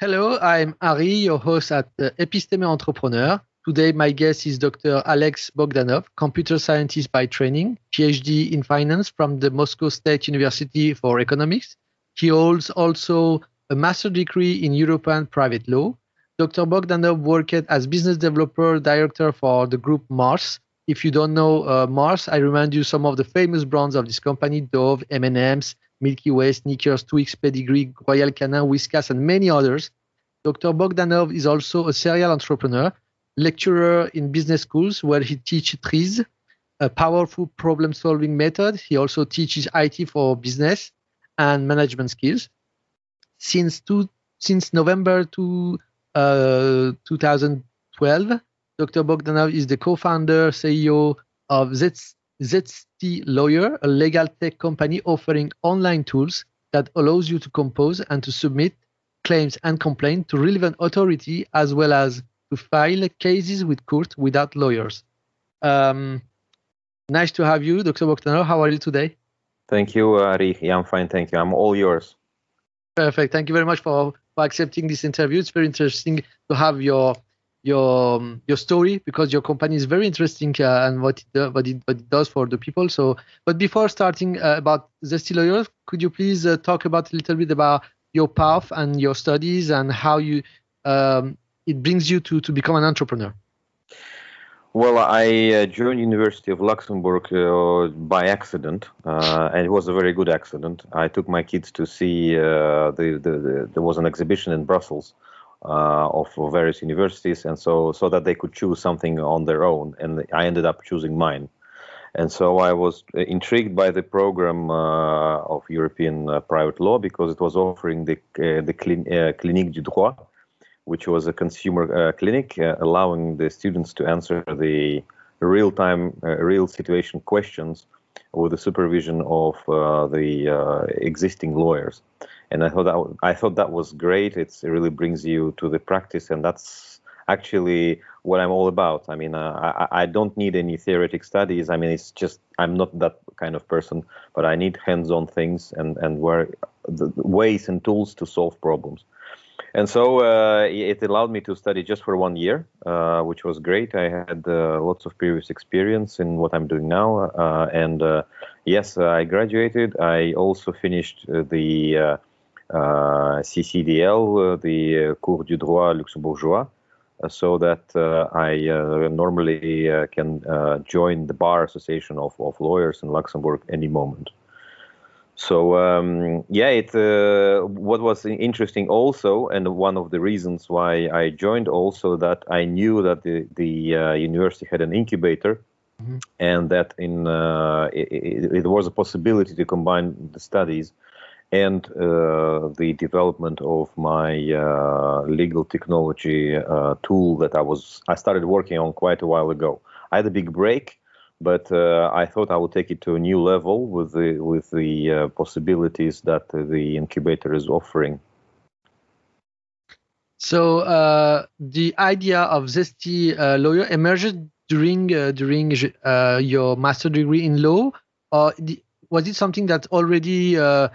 Hello, I'm Ari, your host at Episteme Entrepreneur. Today, my guest is Dr. Alex Bogdanov, computer scientist by training, PhD in finance from the Moscow State University for Economics. He holds also a master degree in European private law. Dr. Bogdanov worked as business developer director for the group Mars. If you don't know uh, Mars, I remind you some of the famous brands of this company: Dove, M&M's, Milky Way, Snickers, Twix, Pedigree, Royal Canin, Whiskas, and many others. Dr. Bogdanov is also a serial entrepreneur, lecturer in business schools where he teaches a powerful problem-solving method. He also teaches IT for business and management skills. Since two, since November two, uh, 2012, Dr. Bogdanov is the co-founder, CEO of ZT Zestylawyer, a legal tech company offering online tools that allows you to compose and to submit claims and complaints to relevant authority as well as to file cases with court without lawyers. Um, nice to have you, Dr. Bogdanov. How are you today? Thank you, Ari. Yeah, I'm fine. Thank you. I'm all yours. Perfect. Thank you very much for, for accepting this interview. It's very interesting to have your your um, your story because your company is very interesting uh, and what it, uh, what it what it does for the people. So, but before starting uh, about Zestylawyer, could you please uh, talk about a little bit about your path and your studies and how you um, it brings you to to become an entrepreneur? Well, I uh, joined University of Luxembourg uh, by accident, and it was a very good accident. I took my kids to see the, the, the there was an exhibition in Brussels of various universities, and so so that they could choose something on their own. And I ended up choosing mine. And so I was intrigued by the program uh, of European uh, private law because it was offering the uh, the uh, Clinique du droit, which was a consumer uh, clinic allowing the students to answer the real-time, real situation questions with the supervision of the existing lawyers and I thought that I thought that was great. It's, it really brings you to the practice, and that's actually what I'm all about. I mean, uh, I, I don't need any theoretic studies. I mean, it's just I'm not that kind of person, but I need hands-on things and and where the ways and tools to solve problems. And so uh, it allowed me to study just for one year, uh, which was great. I had uh, lots of previous experience in what I'm doing now, uh, and uh, yes, I graduated. I also finished the uh, CCDL, uh, the Cours du droit luxembourgeois, uh, so that I normally can join the bar association of, of lawyers in Luxembourg any moment. So um, yeah, it uh, what was interesting also, and one of the reasons why I joined also that I knew that the the uh, university had an incubator, mm-hmm. and that in uh, it, it, was a possibility to combine the studies and uh, the development of my uh, legal technology uh, tool that I was I started working on quite a while ago. I had a big break, but uh, I thought I would take it to a new level with the with the uh, possibilities that the incubator is offering. So uh, the idea of ZT lawyer emerged during during your master degree in law, or was it something that already uh,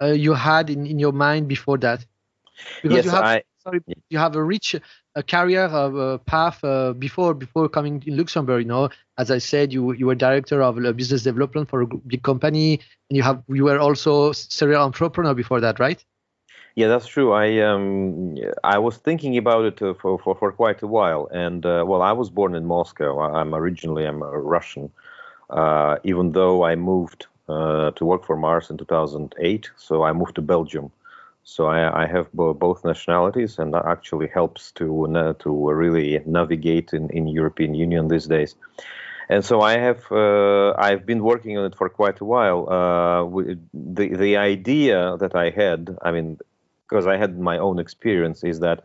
you had in, in your mind before that? Because yes, you have, I, sorry, you have a rich a career a path uh, before before coming in Luxembourg. You know, as I said, you you were director of business development for a big company, and you have you were also serial entrepreneur before that, right? Yeah, that's true. I um I was thinking about it uh, for, for for quite a while, and uh, well, I was born in Moscow. I'm originally I'm a Russian, uh, even though I moved uh, to work for Mars in 2008. So I moved to Belgium. So I, I have bo- both nationalities, and that actually helps to to really navigate in, in European Union these days. And so I have uh, I've been working on it for quite a while. Uh, the the idea that I had, I mean, because I had my own experience, is that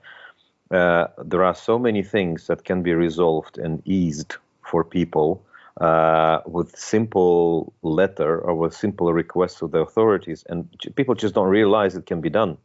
uh, there are so many things that can be resolved and eased for people uh, with simple letter or with simple request to the authorities, and people just don't realize it can be done.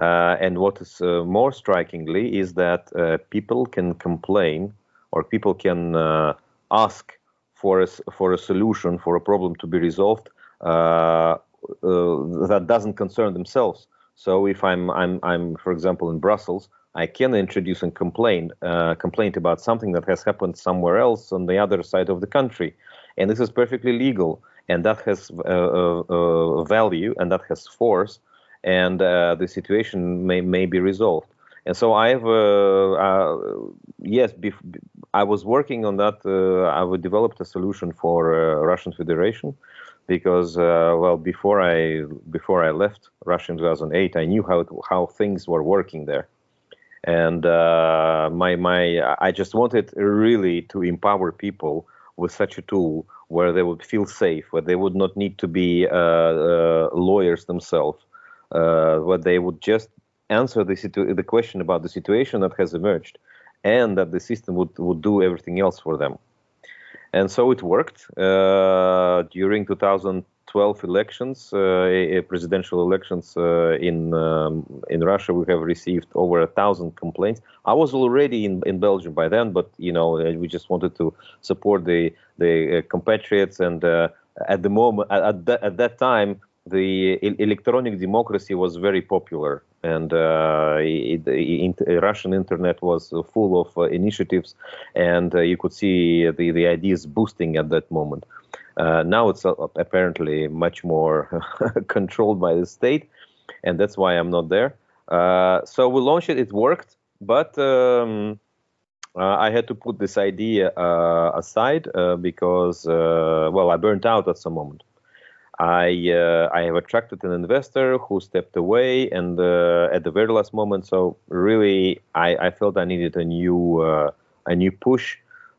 Uh, and what is uh, more strikingly is that uh, people can complain or people can uh, ask for a, for a solution for a problem to be resolved uh, that doesn't concern themselves. So if I'm I'm I'm for example in Brussels, I can introduce a complaint uh, complaint about something that has happened somewhere else on the other side of the country, and this is perfectly legal, and that has uh, uh, uh value and that has force, and uh, the situation may may be resolved. And so I've uh, yes, I was working on that. I developed a solution for Russian Federation because uh, well before I before I left Russia in 2008 I knew how how things were working there and uh, my my I just wanted really to empower people with such a tool where they would feel safe, where they would not need to be uh, uh, lawyers themselves, uh, where they would just answer the situ- the question about the situation that has emerged, and that the system would would do everything else for them. And so it worked uh, during 2000. 12 elections, uh, presidential elections uh, in um, in Russia, we have received over a thousand complaints. I was already in, in Belgium by then, but you know uh, we just wanted to support the the uh, compatriots, and uh, at the moment at, that, at that time the electronic democracy was very popular, and uh, it, it, it, Russian internet was full of uh, initiatives, and uh, you could see the, the ideas boosting at that moment. Uh, now it's uh, apparently much more controlled by the state, and that's why I'm not there. Uh, so we launched it; it worked, but um, I had to put this idea aside because, well, I burnt out at some moment. I uh, I have attracted an investor who stepped away, and uh, at the very last moment, so really I, I felt I needed a new uh, a new push,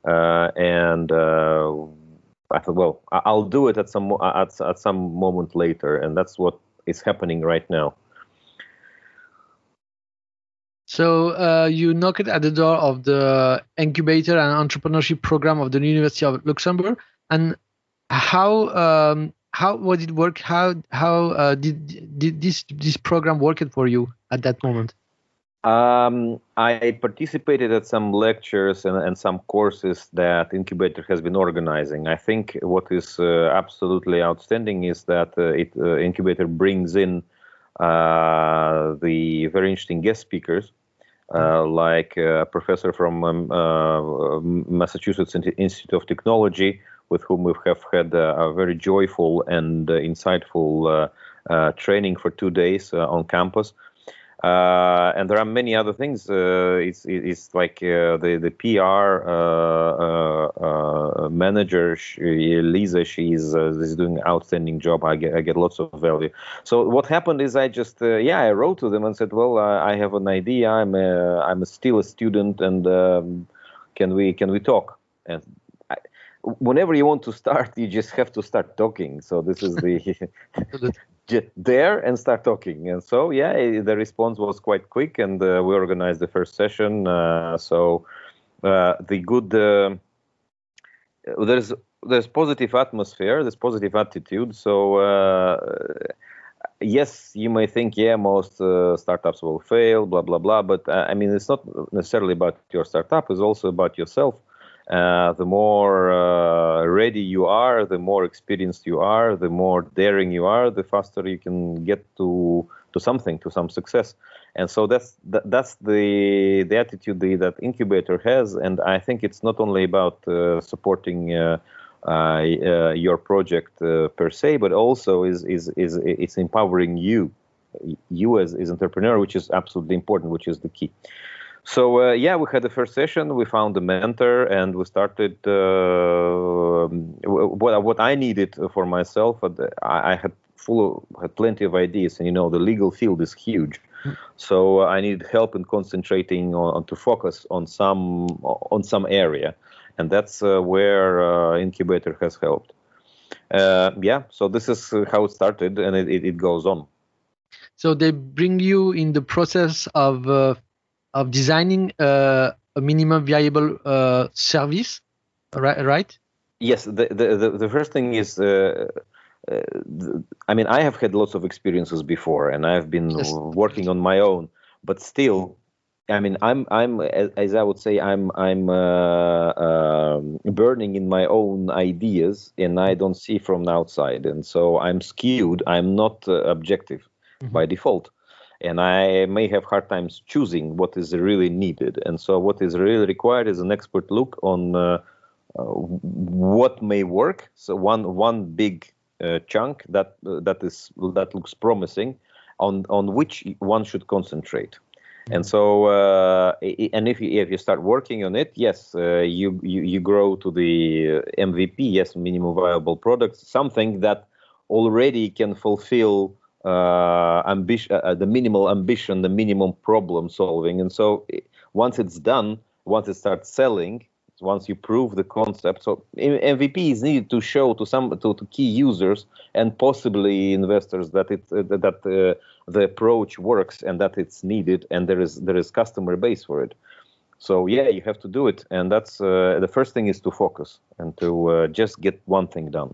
uh, and uh, I thought, well, I'll do it at some at at some moment later, and that's what is happening right now. So uh, you knocked at the door of the incubator and entrepreneurship program of the University of Luxembourg, and how um, how was it work? How how uh, did did this this program work for you at that moment? Um, I participated at some lectures and, and, some courses that Incubator has been organizing. I think what is uh, absolutely outstanding is that uh, it uh, Incubator brings in uh, the very interesting guest speakers. Uh, mm-hmm. like a professor from um, Massachusetts Institute of Technology, with whom we have had a very joyful and uh, insightful uh, training for two days on campus. Uh, and there are many other things. Uh, it's it's like uh, the the PR manager, she, Lisa. She's is doing an outstanding job. I get I get lots of value. So what happened is I just yeah I wrote to them and said, well I have an idea. I'm a, I'm a still a student and um, can we can we talk? And whenever you want to start, you just have to start talking. So this is the there and start talking. And so yeah, the response was quite quick, and uh, we organized the first session. Uh, so uh, the good uh, there's there's positive atmosphere, there's positive attitude. So uh, yes, you may think, yeah, most uh, startups will fail, blah blah blah. But I mean, it's not necessarily about your startup; it's also about yourself. Uh, the more uh, ready you are, the more experienced you are, the more daring you are, the faster you can get to to something, to some success. And so that's that, that's the the attitude the, that incubator has. And I think it's not only about uh, supporting. Uh, uh, your project per se, but also is is is it's empowering you, you as as entrepreneur, which is absolutely important, which is the key. So uh, yeah, we had the first session. We found a mentor, and we started uh, what what I needed for myself. I, I had full of, had plenty of ideas, and you know the legal field is huge. Mm. So uh, I needed help in concentrating on, to focus on some on some area, and that's uh, where uh, incubator has helped. Uh, yeah, so this is how it started, and it, it, it goes on. So they bring you in the process of of designing a minimum viable uh, service, right? Right. Yes. The the the first thing is. Uh, uh, I mean, I have had lots of experiences before, and I've been yes. working on my own. But still, I mean, I'm I'm as I would say, I'm I'm uh, uh, burning in my own ideas, and I don't see from outside, and so I'm skewed. I'm not uh, objective mm-hmm. by default and I may have hard times choosing what is really needed. And so, what is really required is an expert look on uh, uh, what may work. So, one one big uh, chunk that uh, that is that looks promising, on on which one should concentrate. And so, uh, and if you, if you start working on it, yes, uh, you, you you grow to the MVP, yes, minimum viable product, something that already can fulfill uh, ambition, uh, the minimal ambition, the minimum problem solving. And so once it's done, once it starts selling, once you prove the concept, so MVP is needed to show to some to, to key users and possibly investors that it uh, that uh, the approach works and that it's needed and there is there is customer base for it. So yeah, you have to do it, and that's uh, the first thing is to focus and to uh, just get one thing done.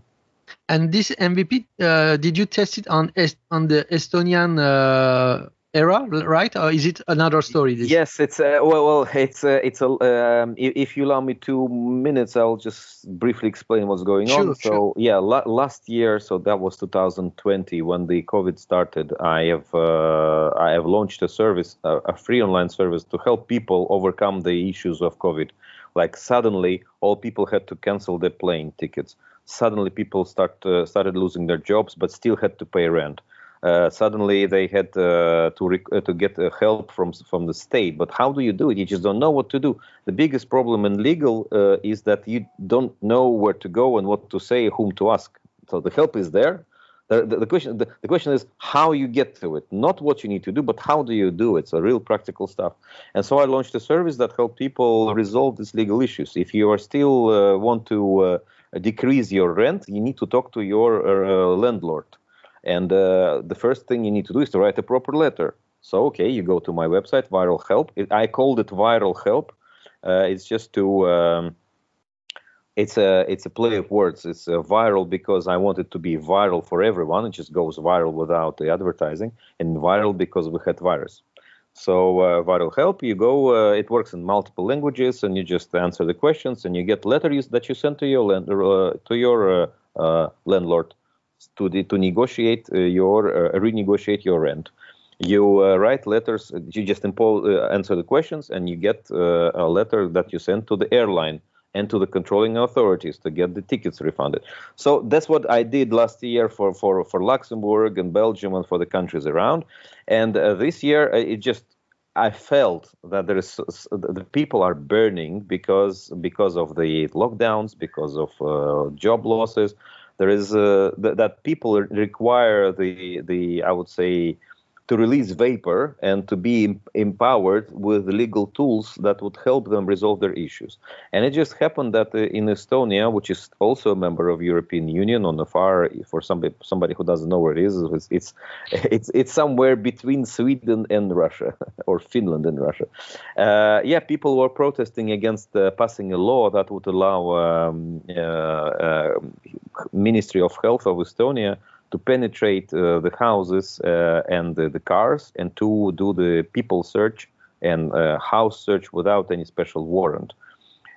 And this MVP, uh, did you test it on Est- on the Estonian uh, era, right? Or is it another story? This? Yes, it's uh, well, well, it's uh, it's a. Um, if you allow me two minutes, I'll just briefly explain what's going sure, on. So sure. yeah, la- last year, so that was 2020 when the COVID started. I have uh, I have launched a service, a free online service to help people overcome the issues of COVID. Like suddenly, all people had to cancel their plane tickets suddenly people start uh, started losing their jobs but still had to pay rent. Uh, suddenly they had uh, to rec- uh, to get uh, help from from the state. But how do you do it? You just don't know what to do. The biggest problem in legal is that you don't know where to go and what to say whom to ask. So the help is there. The, the, the question the, the, question is how you get to it. Not what you need to do but how do you do it? So real practical stuff. And so i launched a service that help people resolve these legal issues. If you are still want to decrease your rent, you need to talk to your uh, landlord. And uh, the first thing you need to do is to write a proper letter. So, okay, you go to my website, Viral Help. It, I called it Viral Help. Uh, it's just to um, it's a it's a play of words. It's viral because I want it to be viral for everyone. It just goes viral without the advertising, and viral because we had virus. So uh, Viral Help, you go. Uh, it works in multiple languages, and you just answer the questions, and you get letters that you send to your land, uh, to your uh, uh, landlord to the, to negotiate uh, your renegotiate your rent. You write letters. You just impose, answer the questions, and you get a letter that you send to the airline and to the controlling authorities to get the tickets refunded. So that's what I did last year for for for Luxembourg and Belgium and for the countries around. And uh, this year uh, it just I felt that there is the people are burning because because of the lockdowns, because of uh, job losses. There is uh, th- that people require the the I would say to release vapor and to be empowered with legal tools that would help them resolve their issues. And it just happened that uh, in Estonia, which is also a member of European Union on the far, for somebody somebody who doesn't know where it is, it's it's it's, it's somewhere between Sweden and Russia or Finland and Russia. Uh, yeah, people were protesting against uh, passing a law that would allow um, uh, uh, Ministry of Health of Estonia to penetrate uh, the houses uh, and the, the, cars and to do the people search and uh, house search without any special warrant.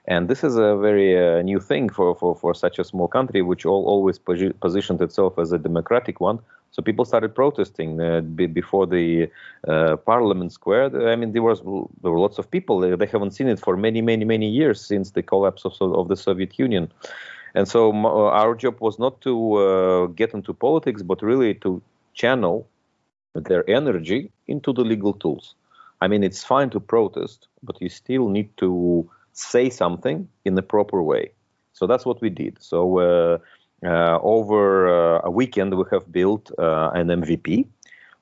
And this is a very uh, new thing for, for, for such a small country, which all, always posi- positioned itself as a democratic one. So people started protesting uh, b- before the uh, Parliament Square. I mean, there was there were lots of people. They, haven't seen it for many, many, many years since the collapse of, of the Soviet Union. And so uh, our job was not to uh, get into politics, but really to channel their energy into the legal tools. I mean, it's fine to protest, but you still need to say something in the proper way. So that's what we did. So uh, uh, over uh, a weekend, we have built uh, an MVP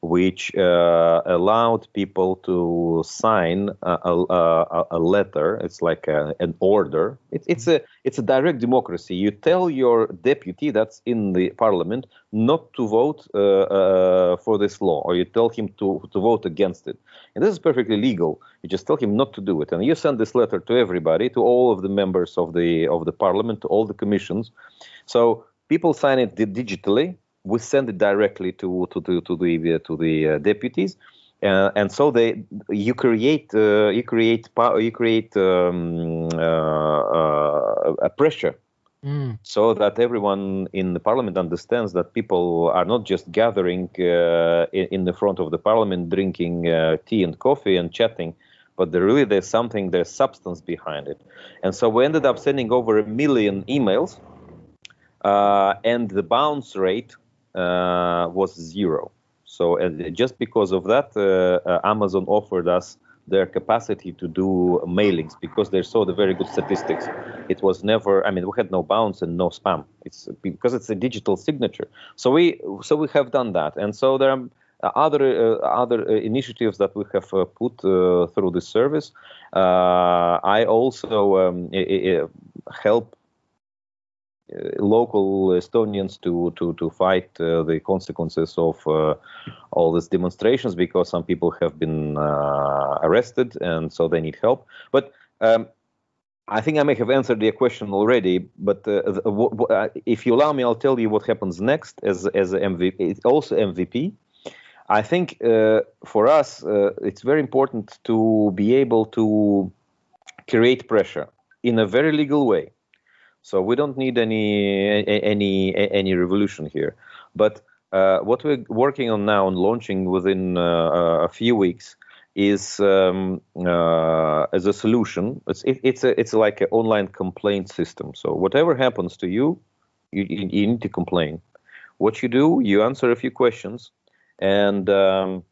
which uh, allowed people to sign a, a, a letter. It's like a, an order. It, it's a it's a direct democracy. You tell your deputy that's in the parliament not to vote uh, uh, for this law, or you tell him to to vote against it. And this is perfectly legal. You just tell him not to do it, and you send this letter to everybody, to all of the members of the of the parliament, to all the commissions. So people sign it digitally we send it directly to to to, to the to the uh, deputies. Uh, and so they, you create, uh, you create, you create um, uh, uh, a pressure Mm. So that everyone in the parliament understands that people are not just gathering uh, in, in, the front of the parliament, drinking uh, tea and coffee and chatting, but there really there's something, there's substance behind it. And so we ended up sending over a million emails, uh, and the bounce rate uh, was zero. So uh, just because of that, uh, Amazon offered us their capacity to do mailings because they saw the very good statistics. It was never, I mean, we had no bounce and no spam. It's because it's a digital signature. So we, so we have done that, and so there are other uh, other uh, initiatives that we have uh, put uh, through this service. Uh, I also um, help uh, local Estonians to to to fight uh, the consequences of uh, all these demonstrations because some people have been arrested and so they need help. But um, I think I may have answered your question already, but uh, w- w- uh, if you allow me, I'll tell you what happens next as as MVP. It's also MVP. I think uh, for us, it's very important to be able to create pressure in a very legal way. So we don't need any any any revolution here. But uh, what we're working on now and launching within uh, a few weeks is um, uh, as a solution. It's it, it's a, it's like an online complaint system. So whatever happens to you, you, you need to complain. What you do, you answer a few questions, and um,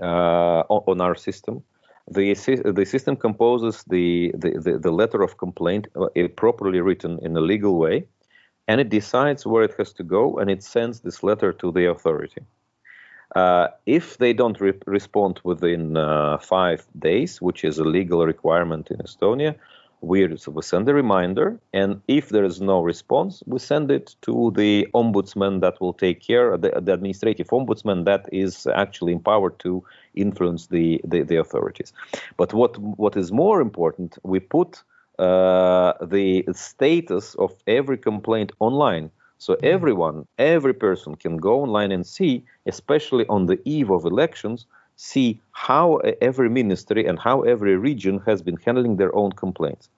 uh, on our system, the, the system composes the, the, the, letter of complaint uh, properly written in a legal way, and it decides where it has to go, and it sends this letter to the authority. Uh, if they don't re- respond within uh, five days, which is a legal requirement in Estonia, we, we send a reminder, and if there is no response, we send it to the ombudsman that will take care, the, the administrative ombudsman that is actually empowered to influence the, the, the authorities. But what what is more important, we put uh, the status of every complaint online. So mm-hmm. everyone, every person can go online and see, especially on the eve of elections, see how every ministry and how every region has been handling their own complaints.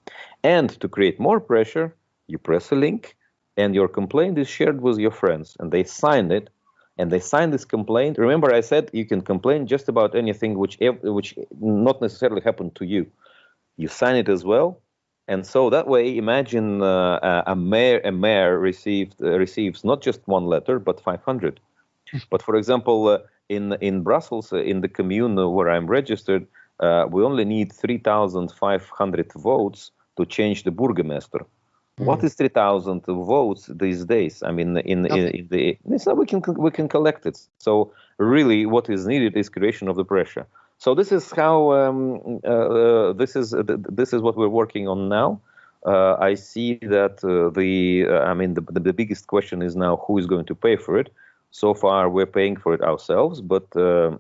And to create more pressure, you press a link and your complaint is shared with your friends and they sign it and they sign this complaint. Remember I said you can complain just about anything which which not necessarily happened to you. You sign it as well. And so that way, imagine uh, a mayor a mayor received uh, receives not just one letter but 500. but for example, uh, in in Brussels, uh, in the commune where I'm registered, uh, we only need 3,500 votes to change the burgomaster. Mm. What is 3,000 votes these days? I mean, in, in, in the so we can we can collect it. So really, what is needed is creation of the pressure. So this is how um, uh, uh this is uh, this is what we're working on now. Uh, I see that the I mean the, the biggest question is now who is going to pay for it so far we're paying for it ourselves, but uh,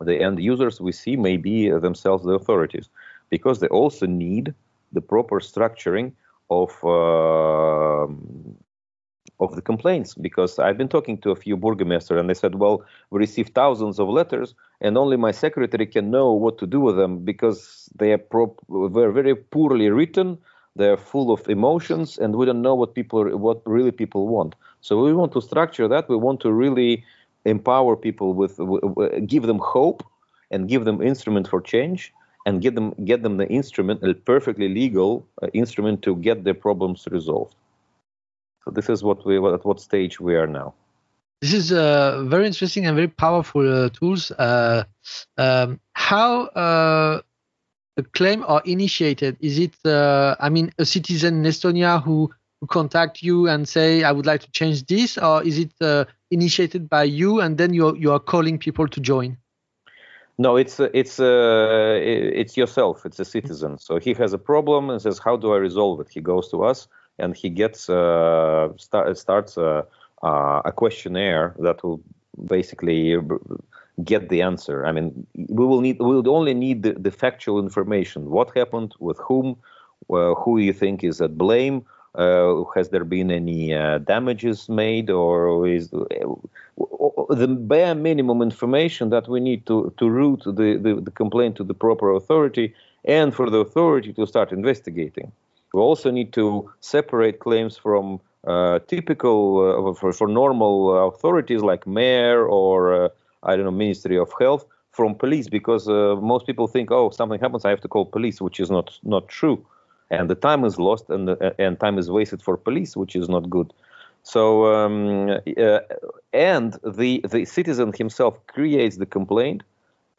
the end users we see may be themselves the authorities because they also need the proper structuring of uh, of the complaints because I've been talking to a few burgomaster and they said, well, we receive thousands of letters and only my secretary can know what to do with them because they are pro- were very poorly written, they're full of emotions, and we don't know what people what really people want. So we want to structure that. We want to really empower people with, give them hope and give them instrument for change and get them get them the instrument, a perfectly legal uh, instrument to get their problems resolved. So this is what we at what stage we are now. This is uh, very interesting and very powerful uh, tools. Uh, um, how uh, a claim are initiated? Is it, uh, I mean, a citizen in Estonia who contact you and say, I would like to change this? Or is it uh, initiated by you and then you're, you are calling people to join? No, it's uh, it's uh, it's yourself. It's a citizen. So he has a problem and says, "How do I resolve it?" He goes to us and he gets uh, start, starts a, a questionnaire that will basically get the answer. I mean, we will need we will only need the, the factual information: what happened, with whom, uh, who you think is at blame, uh, has there been any uh, damages made, or is uh, the bare minimum information that we need to to route the, the, the complaint to the proper authority and for the authority to start investigating? We also need to separate claims from uh, typical uh, for, for normal authorities like mayor or I don't know Ministry of Health from police because most people think oh something happens I have to call police which is not not true and the time is lost and and time is wasted for police which is not good. So um, uh, and the the citizen himself creates the complaint,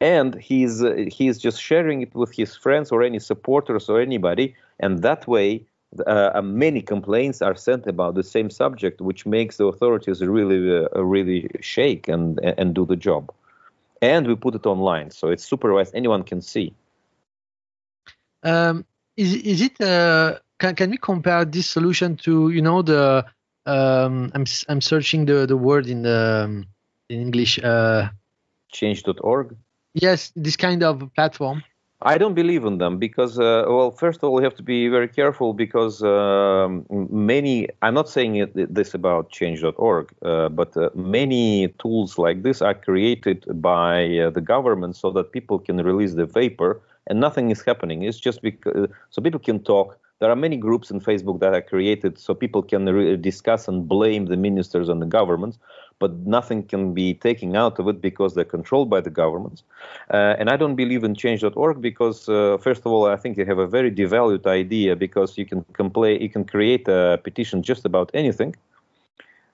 and he's uh, he's just sharing it with his friends or any supporters or anybody, and that way uh, many complaints are sent about the same subject, which makes the authorities really uh, really shake and and do the job. And we put it online, so it's supervised; anyone can see. Um, is is it? Uh, can can we compare this solution to you know the um, I'm I'm searching the the word in the um, in English. Uh, Change.org. Yes, this kind of platform. I don't believe in them because, uh, well, first of all, we have to be very careful because um, many, I'm not saying it, this about change.org, uh, but uh, many tools like this are created by uh, the government so that people can release the paper and nothing is happening. It's just because, so people can talk, there are many groups in Facebook that are created so people can re- discuss and blame the ministers and the governments, but nothing can be taken out of it because they're controlled by the governments. Uh, and I don't believe in change.org because, uh, first of all, I think you have a very devalued idea because you can complain, you can create a petition just about anything.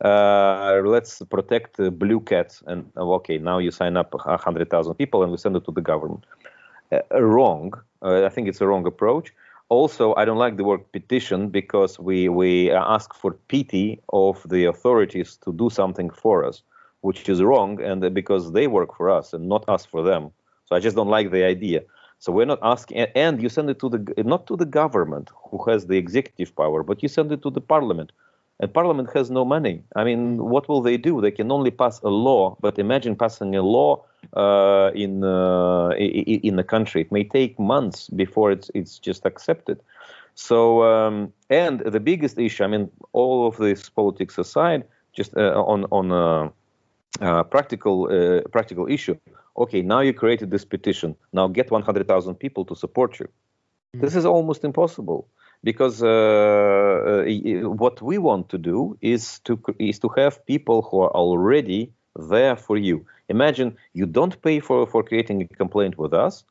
Uh, let's protect blue cats, and okay, now you sign up 100,000 people and we send it to the government. Wrong. Uh, I think it's a wrong approach also i don't like the word petition because we we ask for pity of the authorities to do something for us which is wrong and because they work for us and not us for them so i just don't like the idea so we're not asking and you send it to the not to the government who has the executive power but you send it to the parliament and parliament has no money i mean what will they do they can only pass a law but imagine passing a law uh, in uh, in the country. It may take months before it's it's just accepted. So um, and the biggest issue, I mean, all of this politics aside, just uh, on on a, practical uh, practical issue. Okay, now you created this petition. Now get 100,000 people to support you. Mm-hmm. This is almost impossible because uh, uh, what we want to do is to is to have people who are already there for you. Imagine you don't pay for, for creating a complaint with us,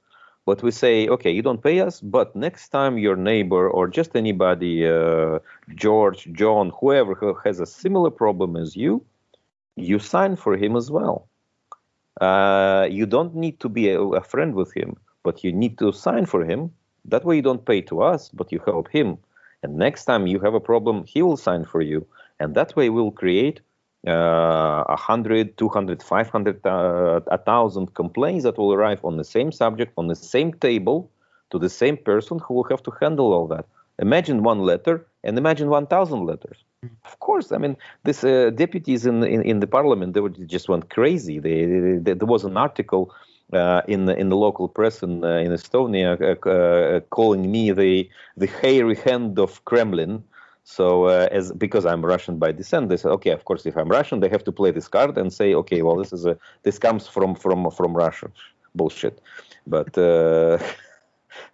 but we say, okay, you don't pay us, but next time your neighbor or just anybody, uh, George, John, whoever who has a similar problem as you, you sign for him as well. Uh, you don't need to be a, a friend with him, but you need to sign for him. That way you don't pay to us, but you help him. And next time you have a problem, he will sign for you. And that way we'll create uh, 100, 200, 500, uh, 1,000 complaints that will arrive on the same subject, on the same table, to the same person who will have to handle all that. Imagine one letter and imagine 1,000 letters. Of course, I mean, these uh, deputies in, in, in the parliament, they were, just went crazy. They, they, there was an article uh, in the in the local press in uh, in Estonia uh, uh calling me the the hairy hand of Kremlin so uh, as because I'm Russian by descent, they said, okay, of course, if I'm Russian, they have to play this card and say, okay, well, this is a this comes from from from Russia. Bullshit, but uh,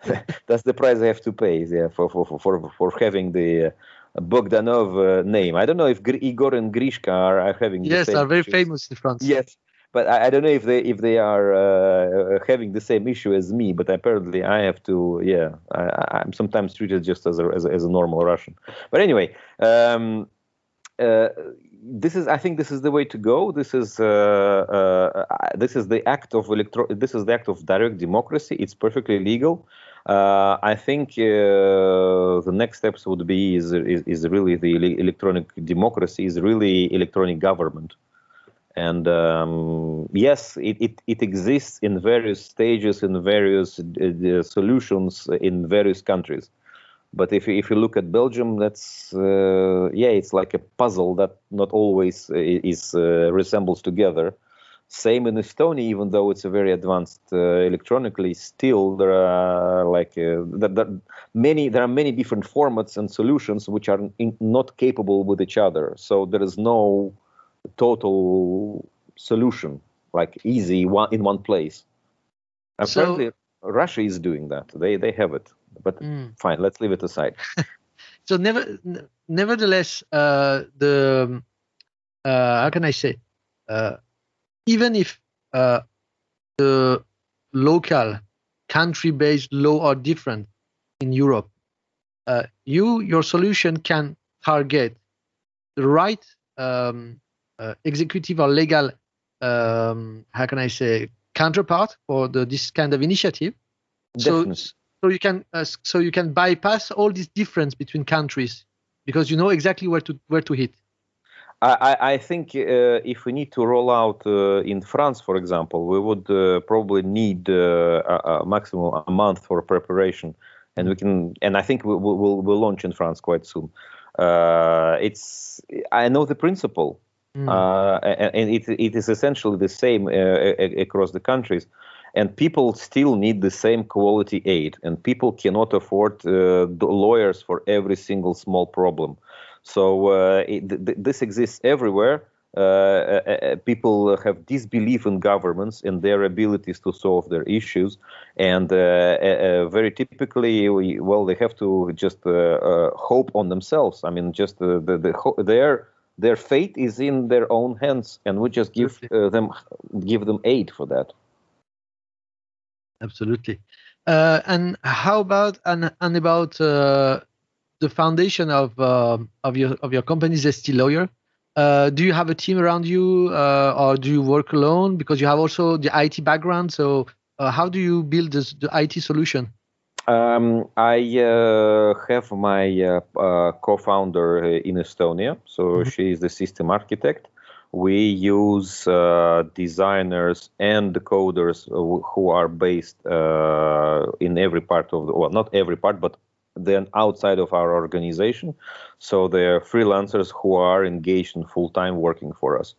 that's the price I have to pay yeah, for for for for having the. Uh, Bogdanov uh, name. I don't know if Igor and Grichka are, are having. Yes, are very issues. famous in France. Yes, but I, I, don't know if they if they are uh, having the same issue as me. But apparently, I have to. Yeah, I, am sometimes treated just as a, as a, as a normal Russian. But anyway. Um, uh, this is, I think, this is the way to go. This is, uh, uh this is the act of electro. This is the act of direct democracy. It's perfectly legal. Uh, I think uh, the next steps would be is, is, is really the electronic democracy, is really electronic government. And um, yes, it, it, it, exists in various stages, in various uh, solutions in various countries. But if, if you look at Belgium, that's uh, yeah, it's like a puzzle that not always uh, is uh, resembles together. Same in Estonia, even though it's a very advanced uh, electronically, still there are like uh, that, that many there are many different formats and solutions which are in, not capable with each other. So there is no total solution, like easy one in one place. Apparently, so, Russia is doing that. They they have it, but mm. fine. Let's leave it aside. so never, nevertheless, uh, the uh, how can I say, uh, even if uh, the local country-based law are different in Europe, uh, you your solution can target the right um, executive or legal um, how can I say counterpart for the, this kind of initiative. Definitely. So so you can uh, so you can bypass all this difference between countries because you know exactly where to where to hit. I, I think uh, if we need to roll out uh, in France, for example, we would uh, probably need uh, a, a, maximum a month for preparation, and we can. And I think we will we'll, we'll launch in France quite soon. Uh, it's I know the principle, mm. and, and it it is essentially the same across the countries. And people still need the same quality aid and people cannot afford uh, lawyers for every single small problem. So uh, it, th- this exists everywhere. Uh, uh, uh, people have disbelief in governments and their abilities to solve their issues. And uh, very typically we, well they have to just hope on themselves. I mean just the, the their their fate is in their own hands and we just give them give them aid for that absolutely. Uh, and how about and, and about uh, the foundation of uh, of your of your company, Zestylawyer? Uh, do you have a team around you, uh, or do you work alone? Because you have also the IT background. So uh, how do you build this, the IT solution? Um, I have my co-founder in Estonia, so mm-hmm. she is the system architect. We use uh, designers and coders who are based uh, in every part of the well not every part but then outside of our organization. So they're freelancers who are engaged in full-time working for us.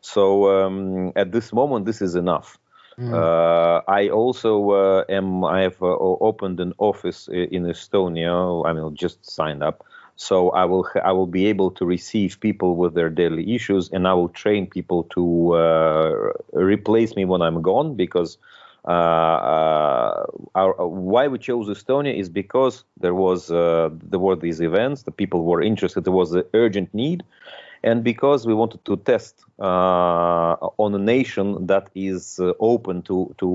So um, at this moment this is enough mm. uh, I also uh, am. I have uh, opened an office in Estonia. I mean, just signed up, so I will I will be able to receive people with their daily issues, and I will train people to uh, replace me when I'm gone. Because uh, uh, our, why we chose Estonia is because there was uh, there were these events, the people were interested, there was an urgent need, and because we wanted to test uh, on a nation that is uh, open to to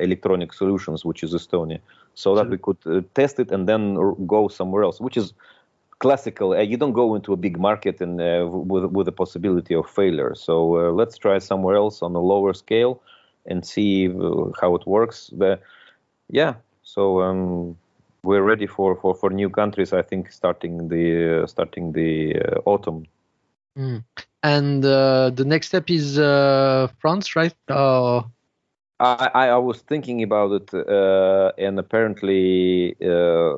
electronic solutions, which is Estonia, so that we could test it and then go somewhere else, which is classical. Uh, you don't go into a big market and uh, with with the possibility of failure. So uh, let's try somewhere else on a lower scale and see uh, how it works. The, yeah. So um, we're ready for, for, for new countries. I think starting the uh, starting the uh, autumn. Mm. And the next step is France, right? I, I, was thinking about it, uh, and apparently, uh,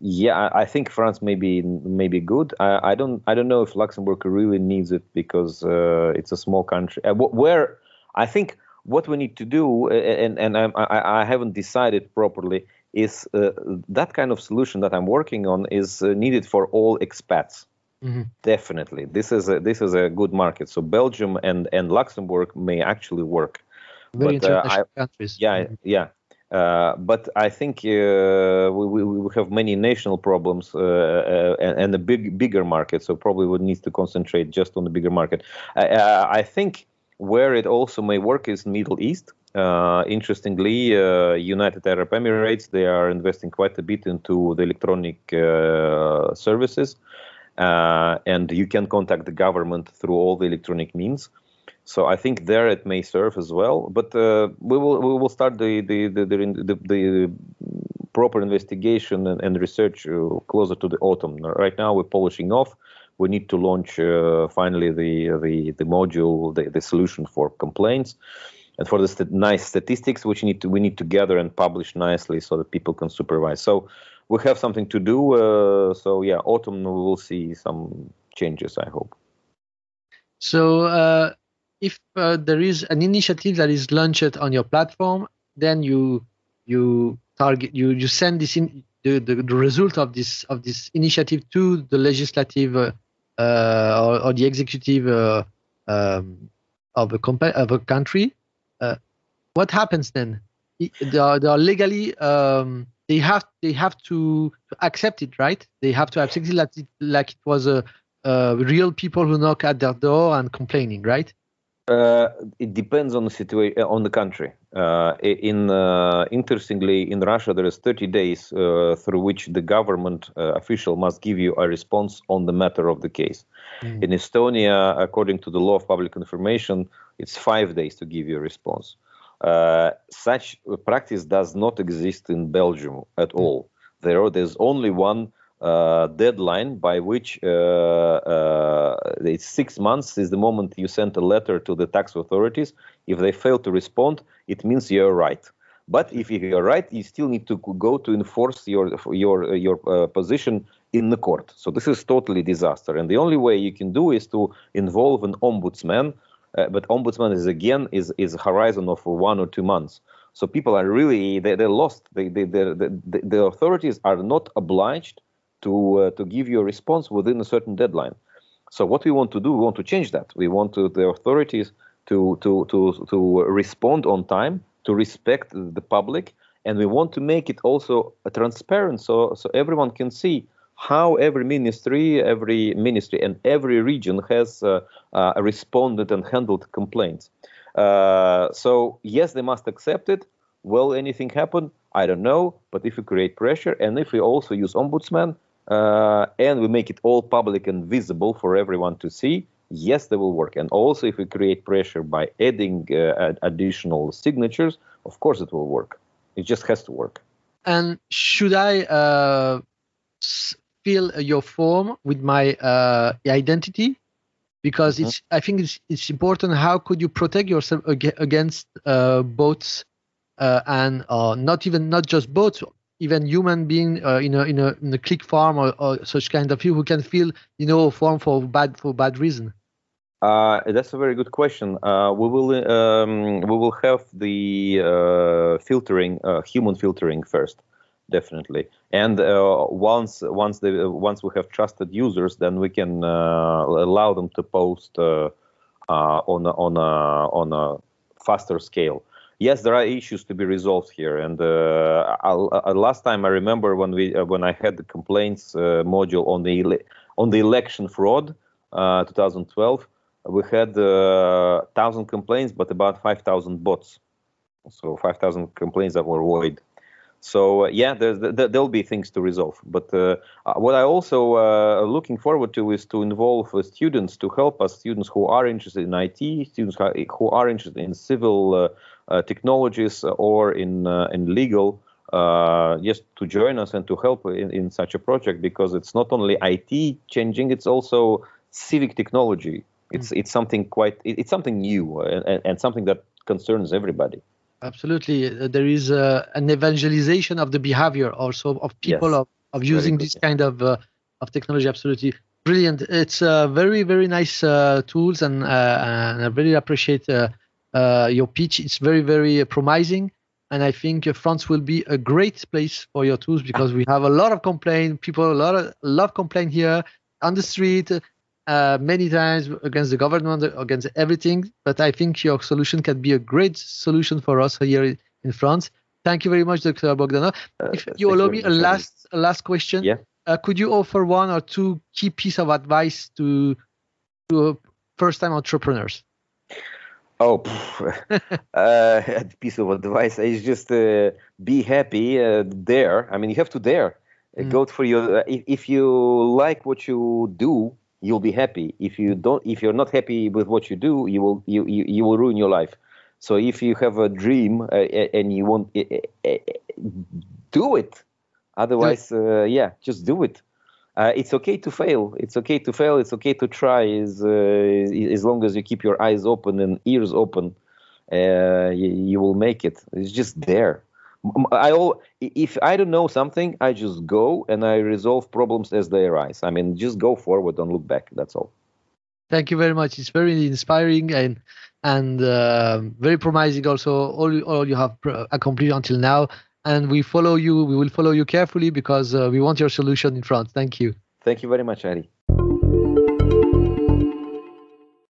yeah, I think France may be may be good. I, I, don't I don't know if Luxembourg really needs it because uh, it's a small country. Uh, where I think what we need to do, and and I, I haven't decided properly, is uh, that kind of solution that I'm working on is uh, needed for all expats. Mm-hmm. Definitely, this is a this is a good market. So Belgium and and Luxembourg may actually work. Very but, uh, international I, countries. Yeah, mm-hmm. yeah. Uh, but I think uh, we, we, have many national problems uh, uh and, and, a big bigger market, so probably would need to concentrate just on the bigger market. I, I think where it also may work is Middle East. Uh, interestingly, United Arab Emirates they are investing quite a bit into the electronic services, and you can contact the government through all the electronic means. So I think there it may serve as well. But uh, we will we will start the the the, the, the proper investigation and, and research uh, closer to the autumn. Right now we're polishing off. We need to launch uh, finally the the the module the, the solution for complaints. And for the st- nice statistics, which need to we need to gather and publish nicely so that people can supervise. So we have something to do. Uh, so yeah, autumn we will see some changes. I hope. So uh, if uh, there is an initiative that is launched on your platform, then you you target you you send this in the, the, the result of this of this initiative to the legislative uh, uh, or, or, the executive uh, um, of a compa- of a country. What happens then? They are, are legally um, they have they have to accept it, right? They have to accept it like it, like it was a, a real people who knock at their door and complaining, right? Uh, it depends on the situation, uh, on the country. Uh, in uh, interestingly, in Russia, there is 30 days uh, through which the government uh, official must give you a response on the matter of the case. Mm. In Estonia, according to the law of public information, it's five days to give you a response. Such practice does not exist in Belgium at mm. all. There, there's only one uh, deadline by which uh, uh, it's six months is the moment you send a letter to the tax authorities. If they fail to respond, it means you're right. But if you're right, you still need to go to enforce your your your uh, position in the court. So this is totally disaster. And the only way you can do is to involve an ombudsman. Uh, but ombudsman is again is is horizon of one or two months. So people are really they, they're lost. They, they, the, the authorities are not obliged to uh, to give you a response within a certain deadline. So what we want to do, we want to change that. We want to, the authorities to to to to respond on time, to respect the public, and we want to make it also transparent, so so everyone can see how every ministry, every ministry, and every region has uh, uh, responded and handled complaints. Uh, so yes, they must accept it. Will anything happen? I don't know. But if we create pressure, and if we also use ombudsman, and we make it all public and visible for everyone to see, yes, they will work. And also, if we create pressure by adding uh, additional signatures, of course, it will work. It just has to work. And should I uh, fill your form with my uh, identity? Because mm-hmm. it's, I think it's, it's important. How could you protect yourself against uh, bots uh, and not even not just bots, even human being uh, in a in a in a click farm or, or, such kind of people who can feel you know form for bad for bad reason uh, that's a very good question. Uh, we will um, we will have the uh, filtering, uh, human filtering first, definitely. And uh, once once the once we have trusted users, then we can allow them to post on a, on a on a faster scale yes, there are issues to be resolved here. And uh, uh, last time I remember when we uh, when I had the complaints uh, module on the ele- on the election fraud, uh, 2012, we had uh, thousand complaints, but about 5,000 bots. So 5,000 complaints that were void. So uh, yeah, there's, there, will be things to resolve. But uh, what I also uh, looking forward to is to involve students to help us, students who are interested in IT, students who are interested in civil uh, technologies or in uh, in legal uh, just to join us and to help in, in such a project because it's not only IT changing, it's also civic technology. It's mm. it's something quite it's something new and, and something that concerns everybody. Absolutely, there is uh, an evangelization of the behavior also of people yes. of, of using this kind of uh, of technology. Absolutely brilliant. It's uh, very very nice tools, and, and I really appreciate uh, your pitch. It's very, very promising. And I think France will be a great place for your tools because we have a lot of complaint. People a lot of love complaint here on the street uh, many times against the government, against everything. But I think your solution can be a great solution for us here in France. Thank you very much, Dr. Bogdanov. Uh, if you allow me a last, a last question, yeah. Uh, could you offer one or two key piece of advice to to first-time entrepreneurs? Oh, uh, a piece of advice is just uh, be happy, uh, dare. I mean, you have to dare. Uh, mm. Go for your. Uh, if, if you like what you do, you'll be happy. If you don't, if you're not happy with what you do, you will you you, you will ruin your life. So if you have a dream uh, and you want, do it. Otherwise, yeah, just do it uh, it's okay to fail. It's okay to fail. It's okay to try. As uh, as long as you keep your eyes open and ears open, uh, you, you, will make it. It's just there. I if I don't know something, I just go and I resolve problems as they arise. I mean, just go forward, don't look back. That's all. Thank you very much. It's very inspiring and and uh, very promising. Also, all all you have accomplished until now and we follow you. We will follow you carefully because uh, we want your solution in France. Thank you. Thank you very much, Ari.